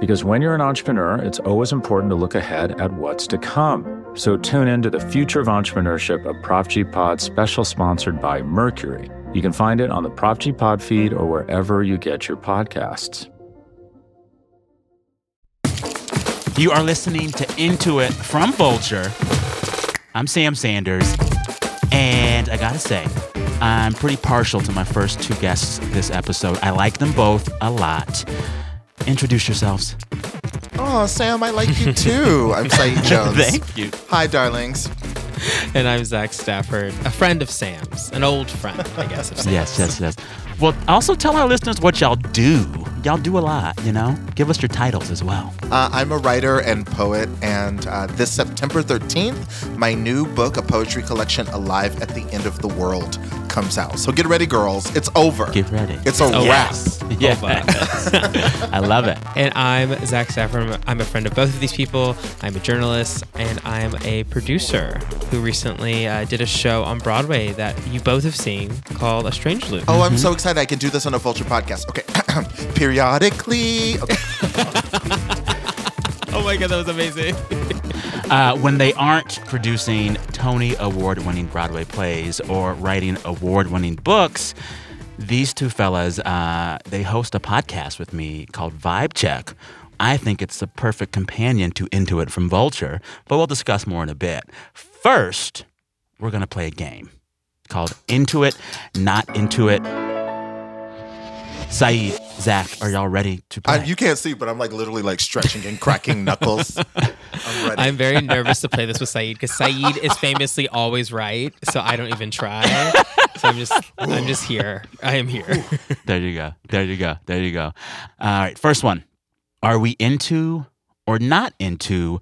Because when you're an entrepreneur, it's always important to look ahead at what's to come. So tune in to the Future of Entrepreneurship, a Prop G Pod special sponsored by Mercury. You can find it on the Prop G Pod feed or wherever you get your podcasts. You are listening to Into It from Vulture. I'm Sam Sanders. And I gotta say, I'm pretty partial to my first two guests this episode. I like them both a lot. Introduce yourselves. Oh, Sam, I like you too. I'm Saeed Jones. Thank you. Hi, darlings. And I'm Zach Stafford, a friend of Sam's, an old friend, I guess. Of Sam's. Yes, yes, yes. Well, also tell our listeners what y'all do. Y'all do a lot, you know? Give us your titles as well. Uh, I'm a writer and poet, and uh, this September 13th, my new book, a poetry collection, Alive at the End of the World, comes out. So get ready, girls. It's over. Get ready. It's a Oh, wrap. yes. Yeah. I love it. and I'm Zach Stafford. I'm- I'm a friend of both of these people. I'm a journalist, and I'm a producer who recently uh, did a show on Broadway that you both have seen called A Strange Loop. Oh, I'm so excited. I can do this on a Vulture podcast. Okay. Periodically. Okay. Oh my God, that was amazing. Uh, when they aren't producing Tony Award winning Broadway plays or writing award winning books, these two fellas, uh, they host a podcast with me called Vibe Check. I think it's the perfect companion to Into It from Vulture, but we'll discuss more in a bit. First, we're going to play a game called Into It, Not Into It. Saeed, Zach, are y'all ready to play? I, you can't see, but I'm like literally like stretching and cracking knuckles. I'm ready. I'm very nervous to play this with Saeed because Saeed is famously always right, so I don't even try. So I'm just, I'm just here. I am here. There you go. There you go. There you go. All right. First one. Are we into or not into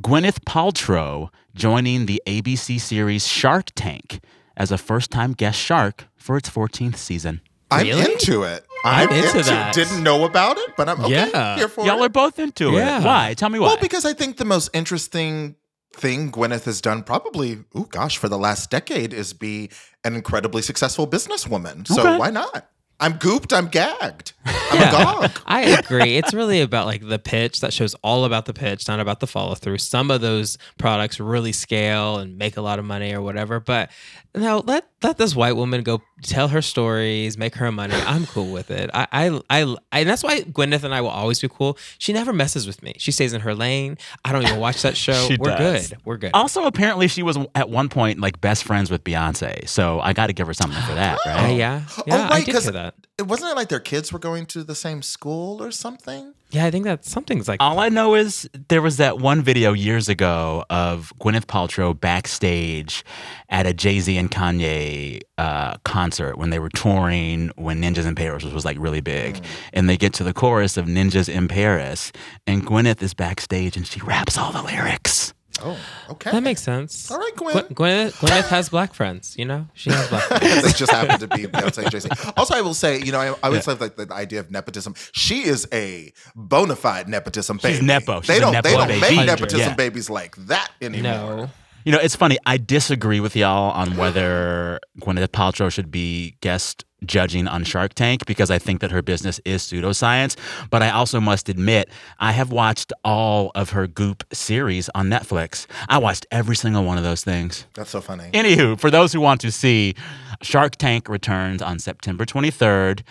Gwyneth Paltrow joining the ABC series Shark Tank as a first time guest shark for its 14th season? I'm Really? into it. I'm into that. Didn't know about it, but I'm okay, Yeah. here for Y'all it. are both into Yeah. it. Why? Tell me why. Well, because I think the most interesting thing Gwyneth has done probably, oh gosh, for the last decade is be an incredibly successful businesswoman. So Okay. why not? I'm gooped, I'm gagged. I'm a gog. I agree. It's really about like the pitch. That show's all about the pitch, not about the follow through. Some of those products really scale and make a lot of money or whatever. But no, let let this white woman go tell her stories, make her money. I'm cool with it. I I, I, I and that's why Gwyneth and I will always be cool. She never messes with me. She stays in her lane. I don't even watch that show. She We're does. good. We're good. also, apparently, she was at one point like best friends with Beyonce. So I got to give her something for that, Uh, right? yeah, yeah, I right, did 'cause hear that. It wasn't it like their kids were going to the same school or something? Yeah, I think that something's like All I know is there was that one video years ago of Gwyneth Paltrow backstage at a Jay Z and Kanye uh, concert when they were touring when Ninjas in Paris was like really big. And they get to the chorus of Ninjas in Paris, and Gwyneth is backstage and she raps all the lyrics. Oh, okay. that makes sense. All right, Gwen. Gwen- Gwyneth, Gwyneth has black friends. You know, she has black friends. they just happen to be Beyonce and Jay-Z. Also, I will say, you know, I, I always love like the idea of nepotism. She is a bona fide nepotism baby. She's nepo. She's they don't nepo they don't make Hundred. nepotism Yeah. babies like that anymore. No. You know, it's funny. I disagree with y'all on whether Gwyneth Paltrow should be guest judging on Shark Tank because I think that her business is pseudoscience. But I also must admit, I have watched all of her Goop series on Netflix. I watched every single one of those things. That's so funny. Anywho, for those who want to see, Shark Tank returns on September 23rd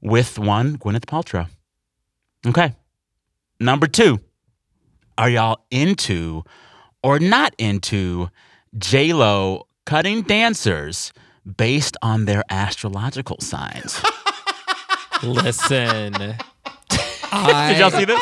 with one Gwyneth Paltrow. Okay. Number two, are y'all into or not into J Lo cutting dancers based on their astrological signs? Listen, I, Did y'all see this?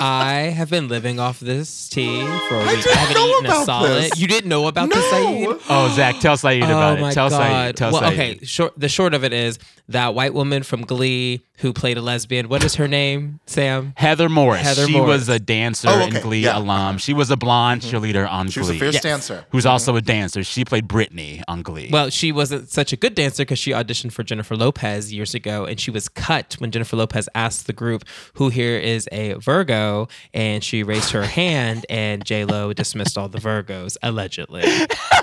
I have been living off this tea for a week. I, didn't haven't know eaten a about solid. this. You didn't know about this, Saeed? Oh, Zach, tell Saeed about oh my it. Tell god! Saeed. Tell well, Saeed. okay. Short. The short of it is that white woman from Glee who played a lesbian. What is her name? Sam. Heather Morris. Heather she Morris. was a dancer Oh, and okay. Glee Yeah. alum. She was a blonde Mm-hmm. cheerleader on She was Glee. a fierce Yes. dancer. Who's also a dancer. She played Brittany on Glee. Well, she wasn't such a good dancer because she auditioned for Jennifer Lopez years ago, and she was cut when Jennifer Lopez asked the group, "Who here is a Virgo?" And she raised her hand, and J Lo dismissed all the Virgos allegedly.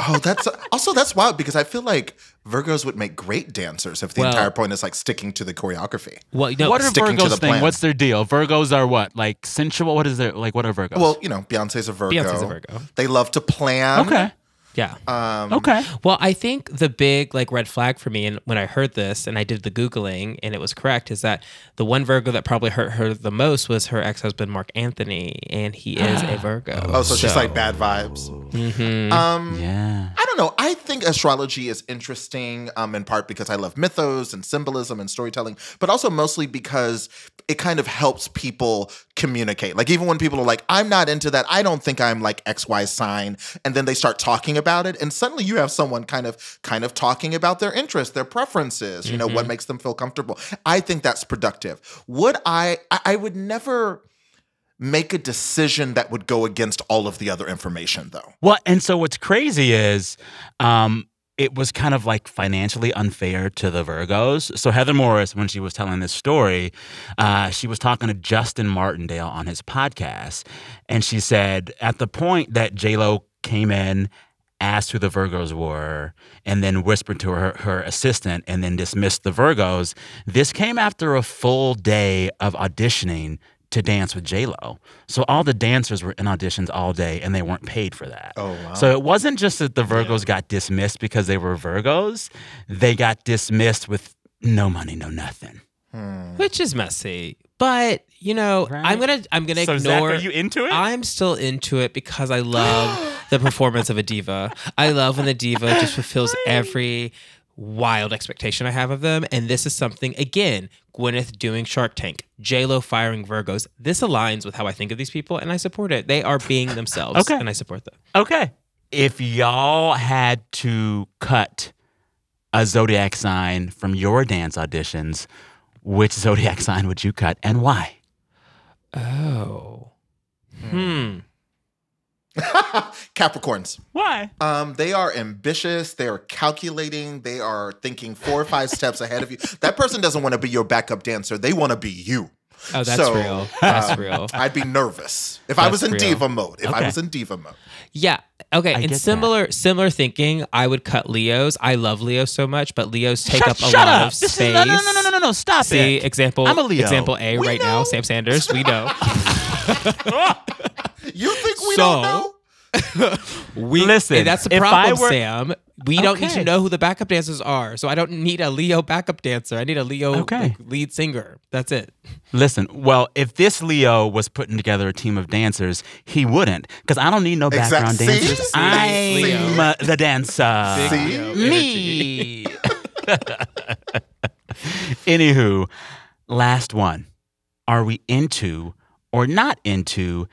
Oh, that's also that's wild because I feel like Virgos would make great dancers if the Well- entire point is like sticking to the choreography. Well, no, what are Virgos the thing? plan. What's their deal? Virgos are what? Like sensual? What is their like? What are Virgos? Well, you know, Beyonce's a Virgo. Beyonce's a Virgo. They love to plan. okay, yeah. Um, okay. Well, I think the big like red flag for me, and when I heard this and I did the googling and it was correct, is that the one Virgo that probably hurt her the most was her ex husband Marc Anthony, and he is a Virgo. Oh, so, she's like bad vibes. Um, Yeah. I don't know. I think astrology is interesting, um, in part because I love mythos and symbolism and storytelling, but also mostly because it kind of helps people communicate. Like even when people are like, "I'm not into that. I don't think I'm like X Y sign," and then they start talking about it, and suddenly you have someone kind of kind of talking about their interests, their preferences, you know, what makes them feel comfortable. I think that's productive. Would I? I, I would never make a decision that would go against all of the other information, though. Well, and so what's crazy is um, it was kind of like financially unfair to the Virgos. So Heather Morris, when she was telling this story, uh, she was talking to Justin Martindale on his podcast, and she said at the point that J Lo came in. Asked who the Virgos were, and then whispered to her, her assistant, and then dismissed the Virgos. This came after a full day of auditioning to dance with J Lo. So all the dancers were in auditions all day, and they weren't paid for that. Oh, wow. So it wasn't just that the Virgos got dismissed because they were Virgos; they got dismissed with no money, no nothing. Hmm. which is messy. But you know, Right. I'm gonna I'm gonna So, Zach, ignore. are you into it? I'm still into it because I love the performance of a diva. I love when the diva just fulfills every wild expectation I have of them. And this is something again, Gwyneth doing Shark Tank, Lo firing Virgos. This aligns with how I think of these people, and I support it. They are being themselves, Okay. and I support them. Okay. If y'all had to cut a zodiac sign from your dance auditions, which zodiac sign would you cut and why? Oh, hmm. Capricorns. Why? Um, they are ambitious. They are calculating. They are thinking four or five steps ahead of you. That person doesn't want to be your backup dancer. They want to be you. Oh, that's So, real. That's um, real. I'd be nervous if I was in real. diva mode. If I was in diva mode. Yeah. Okay. I and get similar similar thinking, I would cut Leos. I love Leos so much, but Leos take shut, up a shut lot up. of This space. is, no, no, no, no, no, no, no. Stop See, it. example. I'm a Leo. Example A We right know. now. Sam Sanders. We know. You think we So- don't know? We Listen, and that's the if I problem, were- Sam. We don't need to know who the backup dancers are. So I don't need a Leo backup dancer. I need a Leo Okay. like, lead singer. That's it. Listen, well, if this Leo was putting together a team of dancers, he wouldn't, because I don't need no background see? dancers. See? I'm Leo. uh, the dancer. See? Me. Anywho, last one. Are we into or not into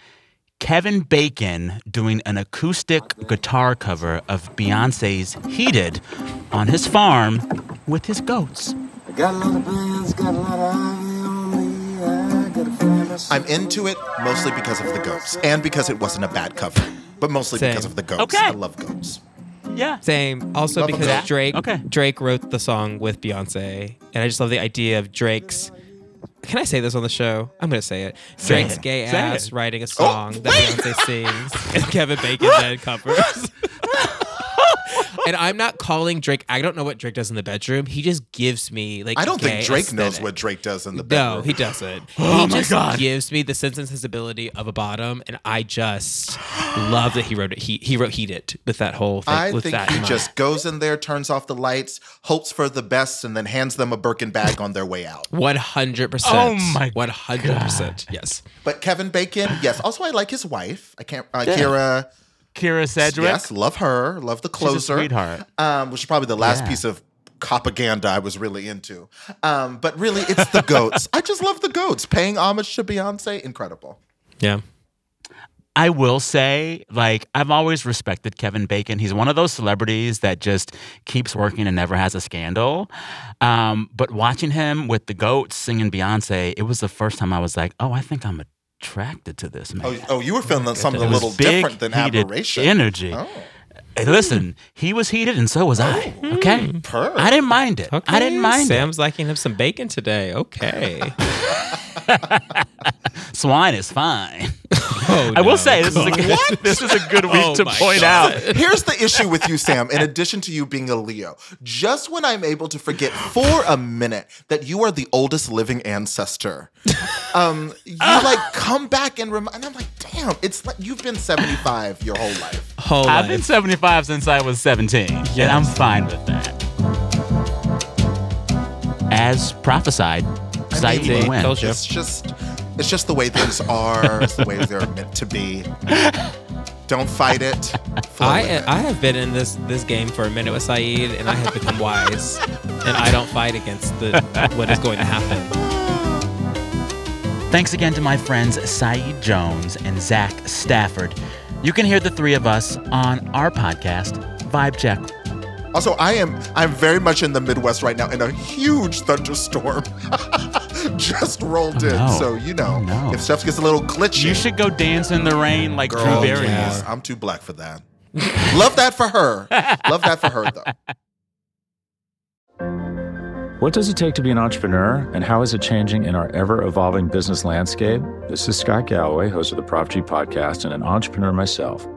Kevin Bacon doing an acoustic guitar cover of Beyonce's Heated on his farm with his goats? I got a lot of bands, got a lot of ivy on me. I got a friend that's I'm into it mostly because of the goats and because it wasn't a bad cover, but mostly Same. because of the goats. Okay. I love goats. Yeah. Same. Also Love 'em because. Drake Okay. Drake wrote the song with Beyonce, and I just love the idea of Drake's. Can I say this on the show? I'm gonna say it. Say Drake's it. gay Say ass it. writing a oh, song that wait. Beyonce sings, and Kevin Bacon then covers. and I'm not calling Drake. I don't know what Drake does in the bedroom. He just gives me like. I don't think gay Drake knows what Drake does in the bedroom. No, he doesn't. Oh he my just God. gives me the sense and sensibility of a bottom, and I just love that he wrote it. He he wrote "Heated" with that whole thing. I with think that he in mind. just goes in there, turns off the lights, hopes for the best, and then hands them a Birkin bag on their way out. One hundred percent. Oh my One hundred percent. Yes. But Kevin Bacon, yes. Also, I like his wife. I can't, uh, Kyra Kyra Sedgwick. Yes, love her. Love the closer. sweetheart. Um, which is probably the last Yeah. piece of propaganda I was really into. Um, but really, it's the goats. I just love the goats. Paying homage to Beyonce, incredible. Yeah. I will say, like, I've always respected Kevin Bacon. He's one of those celebrities that just keeps working and never has a scandal. Um, but watching him with the goats singing Beyonce, it was the first time I was like, oh, I think I'm attracted to this man. Oh, oh you were oh feeling something a little big, different than heated aberration. energy. Oh, Hey, listen, he was heated and so was I. Oh, hmm. Okay, purr. I didn't mind it. Okay. I didn't mind it. Sam's liking him some bacon today. Okay. Swine is fine. Oh, I will say this is a good, this is a good week Oh to point God. out. Here's the issue with you, Sam. In addition to you being a Leo, just when I'm able to forget for a minute that you are the oldest living ancestor, um, you like come back and remind. And I'm like, damn, it's like you've been 75 your whole life. Whole I've been 75 since I was 17, and I'm fine with that. As prophesied, Saeed mean, will win. told you. It's just, it's just the way things are. It's the way they're meant to be. Don't fight it. I it. I have been in this this game for a minute with Saeed, and I have become wise, and I don't fight against the what is going to happen. Thanks again to my friends Saeed Jones and Zach Stafford. You can hear the three of us on our podcast, Vibe Check. Also, I am I'm very much in the Midwest right now in a huge thunderstorm. Just rolled in. no. So you know, Oh, no. if stuff gets a little glitchy. You should go dance in the rain like Girl, Drew Barrymore. please. I'm too black for that. Love that for her. Love that for her though. What does it take to be an entrepreneur, and how is it changing in our ever evolving business landscape? This is Scott Galloway, host of the Prop G podcast, and an entrepreneur myself.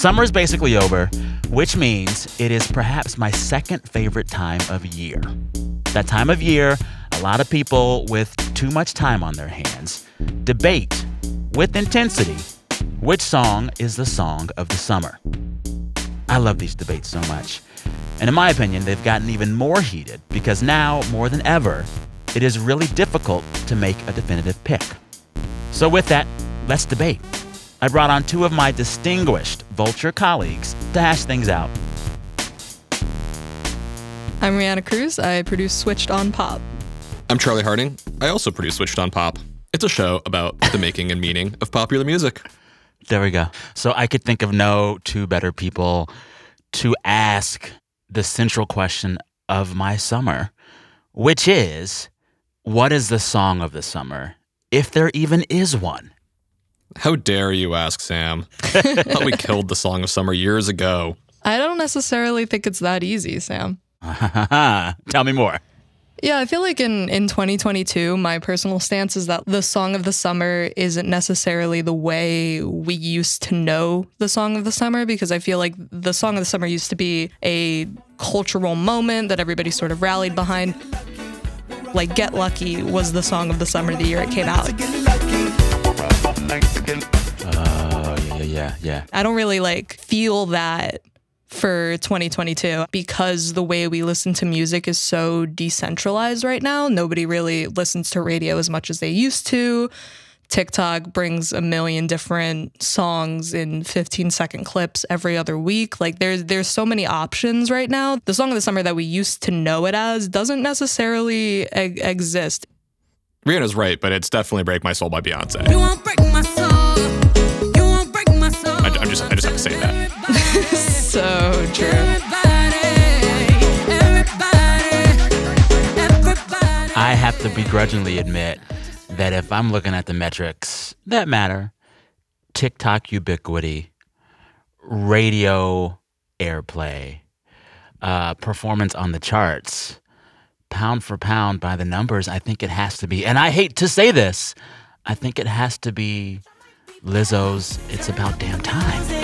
Summer is basically over, which means it is perhaps my second favorite time of year. That time of year, a lot of people with too much time on their hands debate with intensity which song is the song of the summer. I love these debates so much. And in my opinion, they've gotten even more heated because now, more than ever, it is really difficult to make a definitive pick. So, with that, let's debate. I brought on two of my distinguished Vulture colleagues to hash things out. I'm Reanna Cruz. I produce Switched on Pop. I'm Charlie Harding. I also produce Switched on Pop. It's a show about the making and meaning of popular music. There we go. So I could think of no two better people to ask the central question of my summer, which is what is the song of the summer, if there even is one? How dare you ask, Sam? Thought we killed the Song of Summer years ago. I don't necessarily think it's that easy, Sam. Tell me more. Yeah, I feel like in, in 2022, my personal stance is that the song of the summer isn't necessarily the way we used to know the song of the summer because I feel like the song of the summer used to be a cultural moment that everybody sort of rallied behind. Like Get Lucky was the song of the summer the year it came out. Yeah, yeah, yeah, yeah. I don't really like feel that for 2022 because the way we listen to music is so decentralized right now. Nobody really listens to radio as much as they used to. TikTok brings a million different songs in 15 second clips every other week. Like there's there's so many options right now. The song of the summer that we used to know it as doesn't necessarily e- exist. Reanna's right, but it's definitely "Break My Soul" by Beyonce. So true. I have to begrudgingly admit that if I'm looking at the metrics that matter, TikTok ubiquity, radio airplay, uh, performance on the charts, pound for pound by the numbers, I think it has to be, and I hate to say this, I think it has to be Lizzo's It's About Damn Time.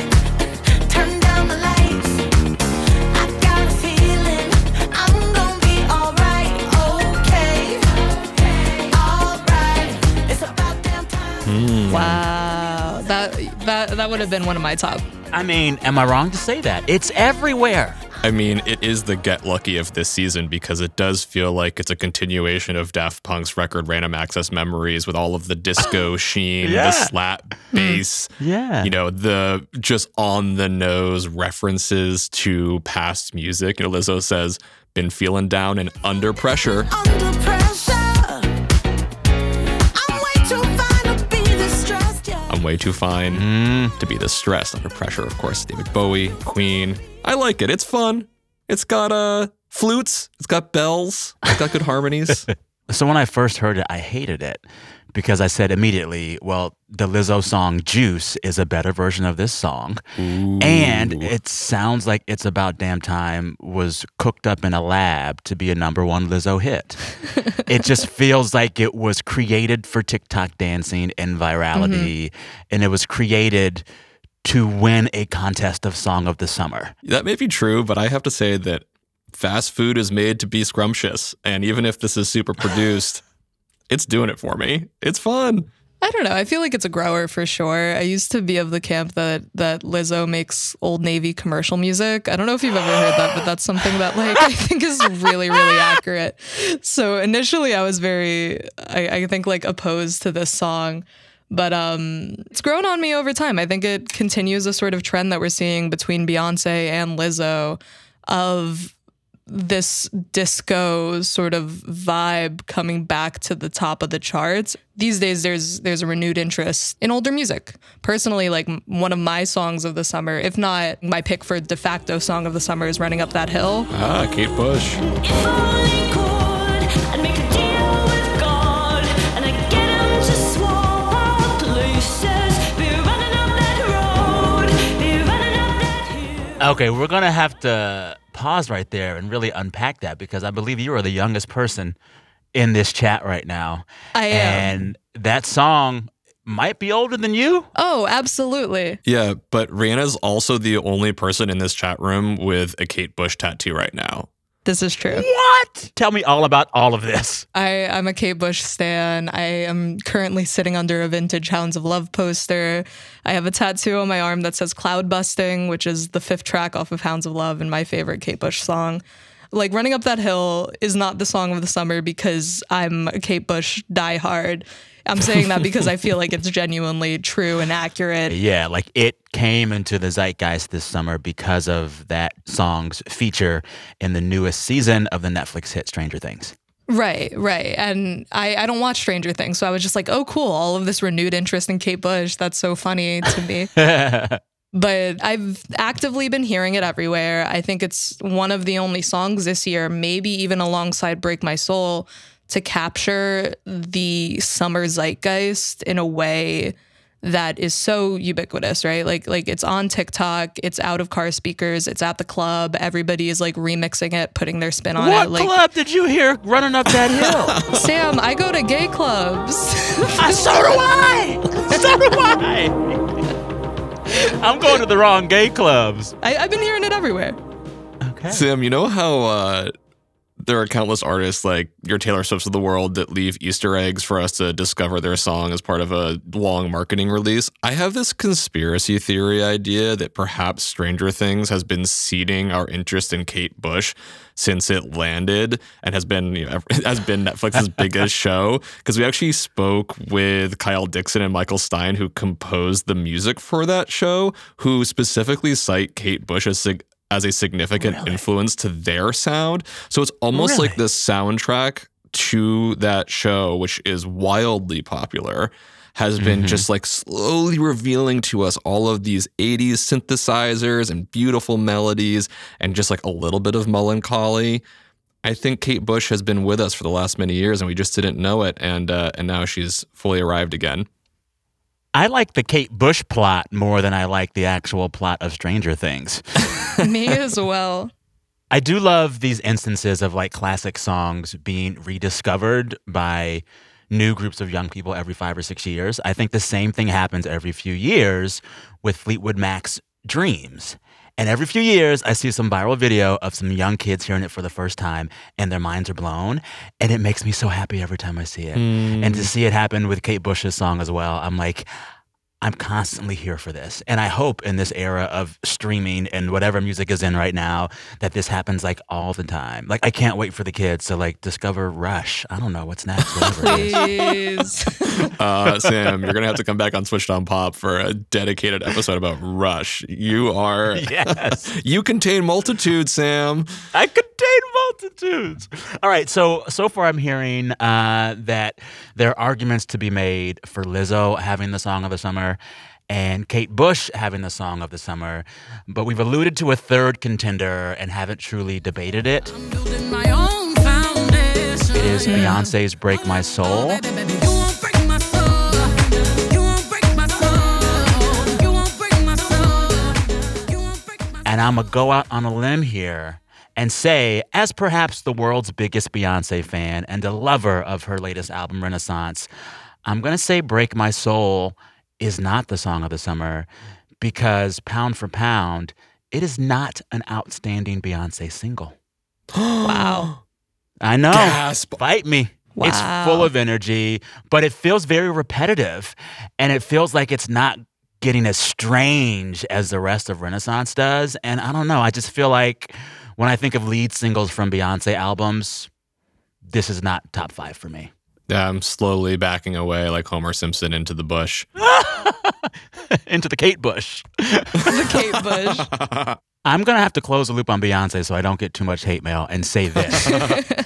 Damn time. Wow. That that that would have been one of my top. I mean, am I wrong to say that? It's everywhere. I mean, it is the get lucky of this season because it does feel like it's a continuation of Daft Punk's record Random Access Memories with all of the disco sheen, Yeah. the slap bass, hmm. Yeah. you know, the just on the nose references to past music. You know, Lizzo says, been feeling down and under pressure. Under pressure. Way too fine Mm. to be this stressed under pressure. Of course, David Bowie, Queen. I like it. It's fun. It's got uh flutes. It's got bells. It's got good harmonies. So when I first heard it, I hated it because I said immediately, well, the Lizzo song Juice is a better version of this song. And it sounds like It's About Damn Time was cooked up in a lab to be a number one Lizzo hit. it just feels like it was created for TikTok dancing and virality, mm-hmm. and it was created to win a contest of Song of the Summer. That may be true, but I have to say that fast food is made to be scrumptious. And even if this is super produced, it's doing it for me. It's fun. I don't know. I feel like it's a grower for sure. I used to be of the camp that that Lizzo makes Old Navy commercial music. I don't know if you've ever heard that, but that's something that like I think is really really accurate. So initially, I was very I, I think like opposed to this song. But um, it's grown on me over time. I think it continues a sort of trend that we're seeing between Beyonce and Lizzo of this disco sort of vibe coming back to the top of the charts. These days there's there's a renewed interest in older music. Personally, like one of my songs of the summer, if not my pick for de facto song of the summer is Running Up That Hill. Ah, Kate Bush. If only could, I'd make a deal with God, and I'd get him to swap places. Be running up that road, be running up that hill. Okay, we're gonna have to pause right there and really unpack that because I believe you are the youngest person in this chat right now. I am. And that song might be older than you. Oh, absolutely. Yeah, but Reanna's also the only person in this chat room with a Kate Bush tattoo right now. This is true. What? Tell me all about all of this. I, I'm a Kate Bush stan. I am currently sitting under a vintage Hounds of Love poster. I have a tattoo on my arm that says Cloudbusting, which is the fifth track off of Hounds of Love and my favorite Kate Bush song. Like Running Up That Hill is not the song of the summer because I'm a Kate Bush diehard. I'm saying that because I feel like it's genuinely true and accurate. Yeah, like it came into the zeitgeist this summer because of that song's feature in the newest season of the Netflix hit Stranger Things. Right, right. And I, I don't watch Stranger Things, so I was just like, oh, cool. All of this renewed interest in Kate Bush. That's so funny to me. but I've actively been hearing it everywhere. I think it's one of the only songs this year, maybe even alongside Break My Soul, to capture the summer zeitgeist in a way that is so ubiquitous, right? Like like it's on TikTok, it's out of car speakers, it's at the club, everybody is like remixing it, putting their spin on what it. Like club did you hear running up that hill? Sam, I go to gay clubs. Ah, so do I. So do I. I'm going to the wrong gay clubs. I, I've been hearing it everywhere. Okay. Sam, you know how uh, there are countless artists like your Taylor Swifts of the world that leave Easter eggs for us to discover their song as part of a long marketing release. I have this conspiracy theory idea that perhaps Stranger Things has been seeding our interest in Kate Bush since it landed and has been you know, has been Netflix's biggest show because we actually spoke with Kyle Dixon and Michael Stein who composed the music for that show who specifically cite Kate Bush as sig- as a significant influence to their sound. So it's almost like the soundtrack to that show, which is wildly popular, has been just like slowly revealing to us all of these 80s synthesizers and beautiful melodies and just like a little bit of melancholy. I think Kate Bush has been with us for the last many years and we just didn't know it. And, uh, and now she's fully arrived again. I like the Kate Bush plot more than I like the actual plot of Stranger Things. Me as well. I do love these instances of like classic songs being rediscovered by new groups of young people every five or six years. I think the same thing happens every few years with Fleetwood Mac's Dreams. And every few years, I see some viral video of some young kids hearing it for the first time and their minds are blown. And it makes me so happy every time I see it. And to hmm. see it happen with Kate Bush's song as well, I'm like, I'm constantly here for this. And I hope in this era of streaming and whatever music is in right now that this happens like all the time. Like I can't wait for the kids to like discover Rush. I don't know what's next. whatever it is. Please. Uh, Sam, you're gonna have to come back on Switched on Pop for a dedicated episode about Rush. You are, Yes. you contain multitudes, Sam. I contain multitudes. All right, so so far I'm hearing uh, that there are arguments to be made for Lizzo having the song of the summer and Kate Bush having the song of the summer, but we've alluded to a third contender and haven't truly debated it. It is Beyonce's "Break My Soul." And I'm going to go out on a limb here and say, as perhaps the world's biggest Beyonce fan and a lover of her latest album, Renaissance, I'm going to say Break My Soul is not the song of the summer because, pound for pound, it is not an outstanding Beyonce single. wow. I know. Gasp. Fight me. It's full of energy, but it feels very repetitive. And it feels like it's not getting as strange as the rest of Renaissance does. And I don't know. I just feel like when I think of lead singles from Beyonce albums, this is not top five for me. Yeah, I'm slowly backing away like Homer Simpson into the bush. Into the Kate Bush. The Kate Bush. I'm going to have to close the loop on Beyonce so I don't get too much hate mail and say this.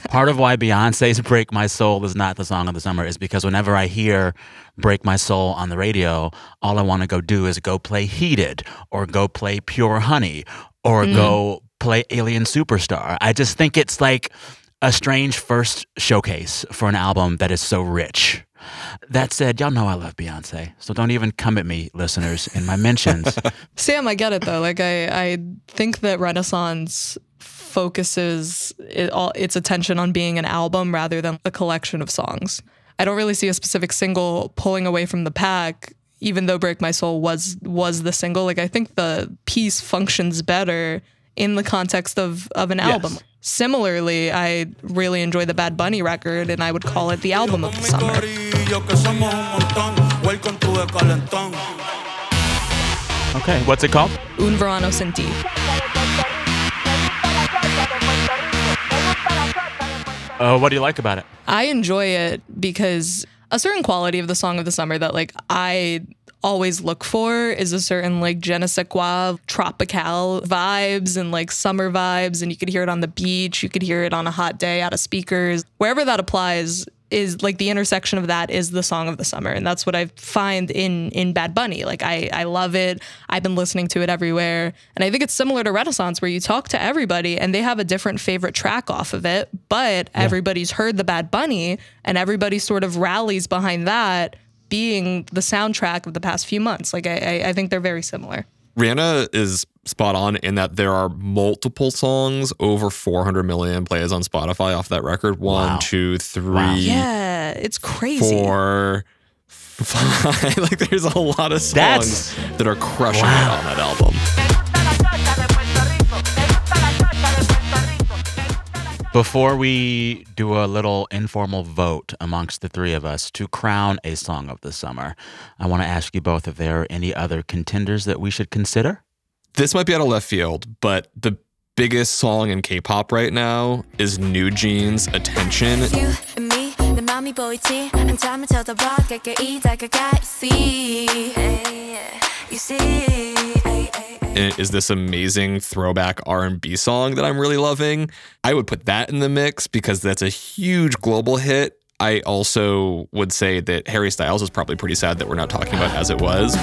Part of why Beyonce's Break My Soul is not the song of the summer is because whenever I hear Break My Soul on the radio, all I want to go do is go play Heated or go play Pure Honey or mm. go play Alien Superstar. I just think it's like a strange first showcase for an album that is so rich. That said, y'all know I love Beyonce, so don't even come at me, listeners, in my mentions. Sam, I get it though. Like I, I think that Renaissance focuses it, all its attention on being an album rather than a collection of songs. I don't really see a specific single pulling away from the pack, even though "Break My Soul" was was the single. Like I think the piece functions better in the context of of an album. Similarly, I really enjoy the Bad Bunny record, and I would call it the album of the summer. Okay, what's it called? Un verano sin ti. Uh, what do you like about it? I enjoy it because a certain quality of the song of the summer that like I always look for is a certain like je ne sais quoi tropical vibes and like summer vibes and you could hear it on the beach you could hear it on a hot day out of speakers wherever that applies is like the intersection of that is the song of the summer. And that's what I find in in Bad Bunny. Like I I love it. I've been listening to it everywhere. And I think it's similar to Renaissance where you talk to everybody and they have a different favorite track off of it but everybody's heard the Bad Bunny and everybody sort of rallies behind that being the soundtrack of the past few months. Like I I, I think they're very similar Reanna is spot on in that there are multiple songs over 400 million plays on Spotify off that record. One, Wow. two, three, Wow. yeah it's crazy four, five. like there's a lot of songs That's- that are crushing Wow. it on that album. Before we do a little informal vote amongst the three of us to crown a song of the summer, I want to ask you both if there are any other contenders that we should consider. This might be out of left field, but the biggest song in K-pop right now is NewJeans' "Attention." is this amazing throwback R&B song that I'm really loving. I would put that in the mix because that's a huge global hit. I also would say that Harry Styles is probably pretty sad that we're not talking about as it was.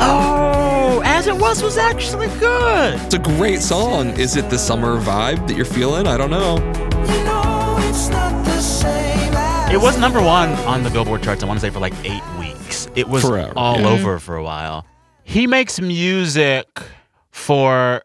Oh, was was actually good. It's a great song. Is it the summer vibe that you're feeling? I don't know. You know it was number one on the Billboard charts, I want to say, for like eight weeks. It was Forever, all yeah. over for a while. He makes music for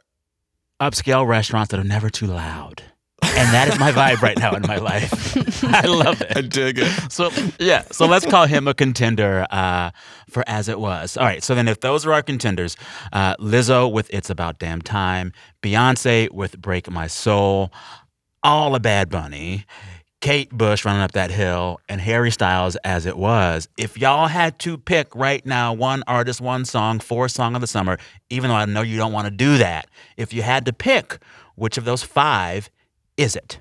upscale restaurants that are never too loud. And that is my vibe right now in my life. I love it. I dig it. So, yeah, so let's call him a contender uh, for As It Was. All right, so then if those are our contenders, uh, Lizzo with It's About Damn Time, Beyonce with Break My Soul, all a Bad Bunny, Kate Bush running up that hill, and Harry Styles as it was. If y'all had to pick right now one artist, one song for Song of the Summer, even though I know you don't want to do that, if you had to pick, which of those five is it?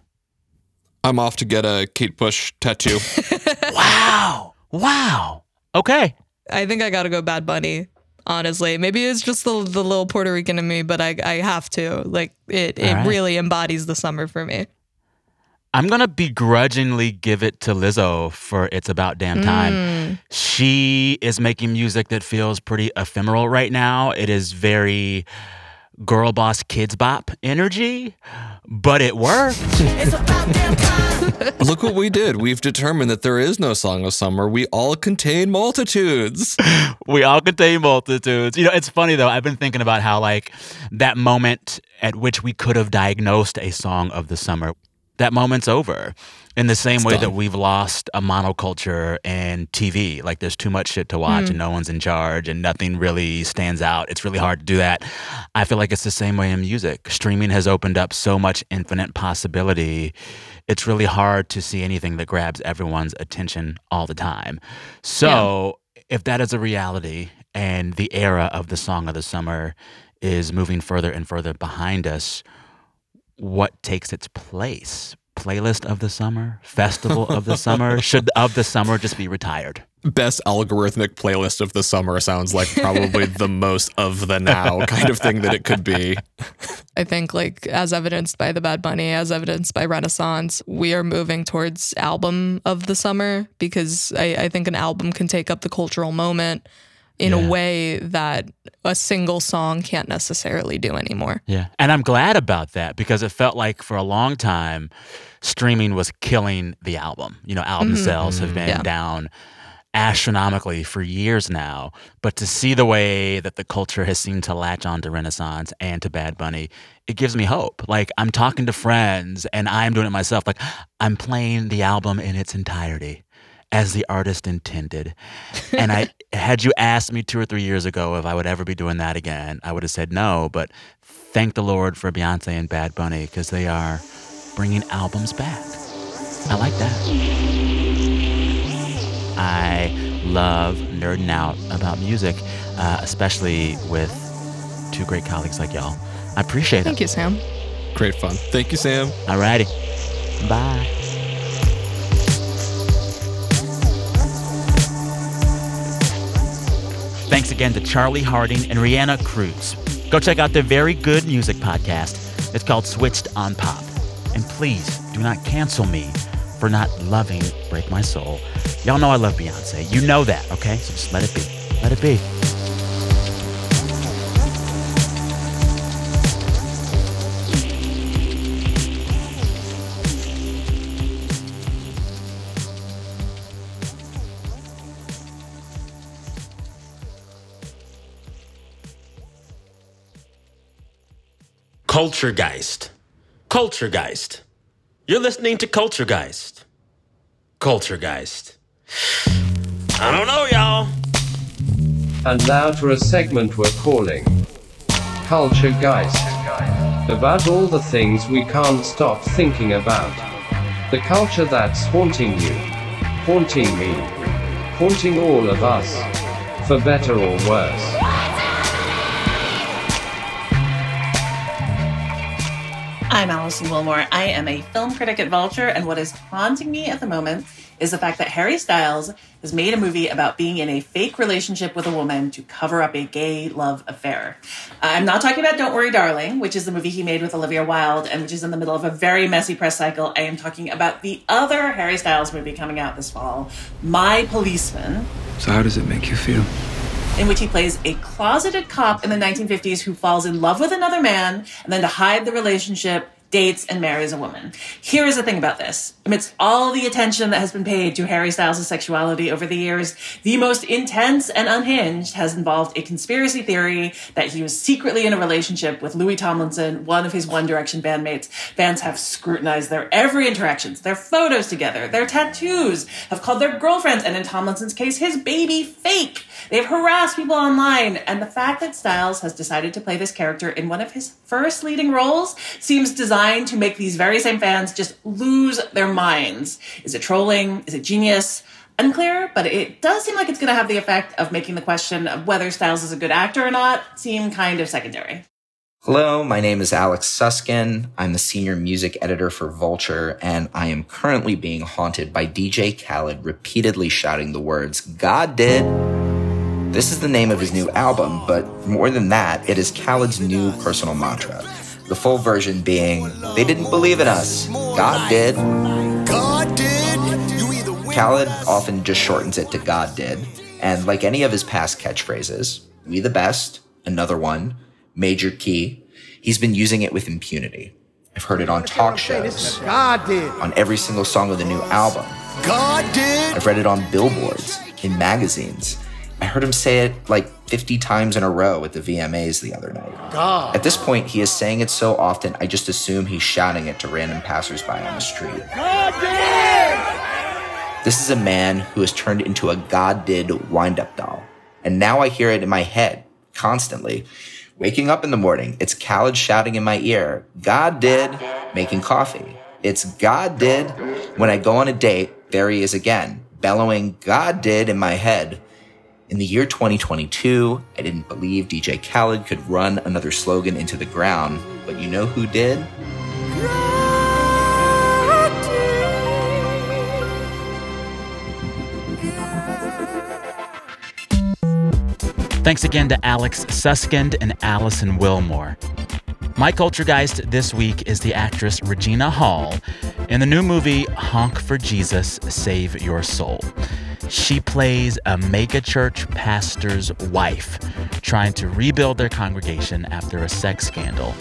I'm off to get a Kate Bush tattoo. Wow. Wow. Okay. I think I gotta go Bad Bunny. Honestly, maybe it's just the the little Puerto Rican in me, but I I have to. Like it it All right. really embodies the summer for me. I'm going to begrudgingly give it to Lizzo for It's About Damn Time. Mm. She is making music that feels pretty ephemeral right now. It is very girl boss Kidz Bop energy, but it worked. Look what we did. We've determined that there is no song of summer. We all contain multitudes. we all contain multitudes. You know, it's funny though. I've been thinking about how like that moment at which we could have diagnosed a song of the summer. That moment's over. In the same way that we've lost a monoculture in TV. Like there's too much shit to watch hmm. and no one's in charge and nothing really stands out. It's really hard to do that. I feel like it's the same way in music. Streaming has opened up so much infinite possibility. It's really hard to see anything that grabs everyone's attention all the time. So, if that is a reality and the era of the song of the summer is moving further and further behind us, what takes its place? Playlist of the summer? Festival of the summer? Should of the summer just be retired? Best algorithmic playlist of the summer sounds like probably the most of the now kind of thing that it could be. I think like as evidenced by the Bad Bunny, as evidenced by Renaissance, we are moving towards album of the summer because I, I think an album can take up the cultural moment in Yeah. a way that a single song can't necessarily do anymore. Yeah. And I'm glad about that because it felt like for a long time, streaming was killing the album. You know, album mm-hmm. sales have mm-hmm. been Yeah. down astronomically for years now. But to see the way that the culture has seemed to latch on to Renaissance and to Bad Bunny, it gives me hope. Like I'm talking to friends and I'm doing it myself. Like I'm playing the album in its entirety as the artist intended. And I had you asked me 2 or 3 years ago if I would ever be doing that again, I would have said no, but thank the Lord for Beyonce and Bad Bunny because they are bringing albums back. I like that. I love nerding out about music, uh, especially with two great colleagues like y'all. I appreciate Thank it. Thank you, Sam. Great fun. Thank you, Sam. Alrighty. Bye. Thanks again to Charlie Harding and Reanna Cruz. Go check out their very good music podcast. It's called Switched on Pop. And please do not cancel me for not loving Break My Soul. Y'all know I love Beyonce. You know that, okay? So just let it be. Let it be. Culturegeist. Culturegeist. You're listening to Culturegeist. Culturegeist. I don't know, y'all. And now for a segment we're calling Culture Geist. About all the things we can't stop thinking about. The culture that's haunting you, haunting me, haunting all of us, for better or worse. I'm Alison Willmore. I am a film critic at Vulture, and what is haunting me at the moment is the fact that Harry Styles has made a movie about being in a fake relationship with a woman to cover up a gay love affair. Uh, I'm not talking about Don't Worry Darling, which is the movie he made with Olivia Wilde and which is in the middle of a very messy press cycle. I am talking about the other Harry Styles movie coming out this fall, My Policeman, So, how does it make you feel? In which he plays a closeted cop in the 1950s who falls in love with another man and then to hide the relationship dates and marries a woman. Here is the thing about this. Amidst all the attention that has been paid to Harry Styles' sexuality over the years, the most intense and unhinged has involved a conspiracy theory that he was secretly in a relationship with Louis Tomlinson, one of his One Direction bandmates. Fans have scrutinized their every interactions, their photos together, their tattoos, have called their girlfriends, and in Tomlinson's case, his baby fake. They've harassed people online, and the fact that Styles has decided to play this character in one of his first leading roles seems designed to make these very same fans just lose their minds. Is it trolling? Is it genius? Unclear, but it does seem like it's going to have the effect of making the question of whether Styles is a good actor or not seem kind of secondary. Hello, my name is Alex Suskind. I'm the senior music editor for Vulture, and I am currently being haunted by DJ Khaled repeatedly shouting the words, God did. This is the name of his new album, but more than that, it is Khaled's new personal mantra. The full version being, they didn't believe in us. God did. God did. Khaled often just shortens it to God did. And like any of his past catchphrases, we the best, another one, major key, he's been using it with impunity. I've heard it on talk shows, God did. on every single song of the new album. God did. I've read it on billboards, in magazines. I heard him say it like 50 times in a row at the VMAs the other night. God. At this point, he is saying it so often, I just assume he's shouting it to random passersby on the street. God did. This is a man who has turned into a God did wind up doll. And now I hear it in my head constantly. Waking up in the morning, it's Khaled shouting in my ear, God did, making coffee. It's God did. When I go on a date, there he is again, bellowing, God did in my head. In the year 2022, I didn't believe DJ Khaled could run another slogan into the ground, but you know who did? Thanks again to Alex Suskind and Alison Willmore. My Culturegeist this week is the actress Regina Hall in the new movie Honk for Jesus, Save Your Soul. She plays a megachurch pastor's wife trying to rebuild their congregation after a sex scandal.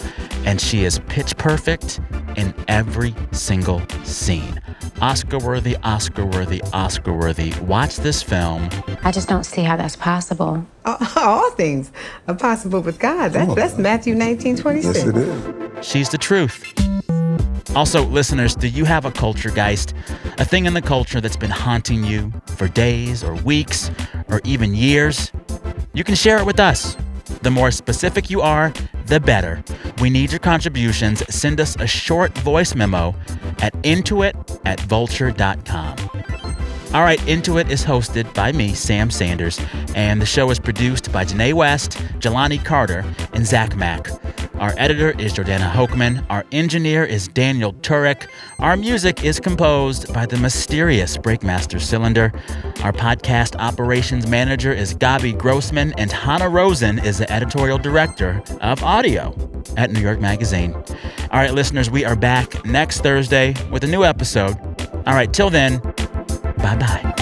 And she is pitch perfect in every single scene. Oscar worthy, Oscar worthy, Oscar worthy. Watch this film. I just don't see how that's possible. All things are possible with God. That's, that's Matthew 19, 26. She's the truth. Also, listeners, do you have a culturegeist? A thing in the culture that's been haunting you for days or weeks or even years? You can share it with us. The more specific you are, the better. We need your contributions. Send us a short voice memo at intoit at vulture.com. All right, Into It is hosted by me, Sam Sanders, and the show is produced by Janae West, Jelani Carter, and Zach Mack. Our editor is Jordana Hochman. Our engineer is Daniel Turek. Our music is composed by the mysterious Breakmaster Cylinder. Our podcast operations manager is Gabi Grossman, and Hannah Rosen is the editorial director of audio at New York Magazine. All right, listeners, we are back next Thursday with a new episode. All right, till then, bye bye.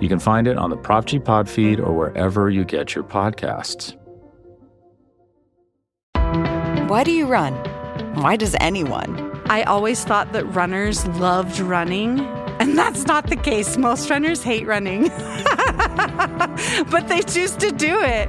You can find it on the Prop G Pod feed or wherever you get your podcasts. Why do you run? Why does anyone? I always thought that runners loved running, and that's not the case. Most runners hate running, but they choose to do it.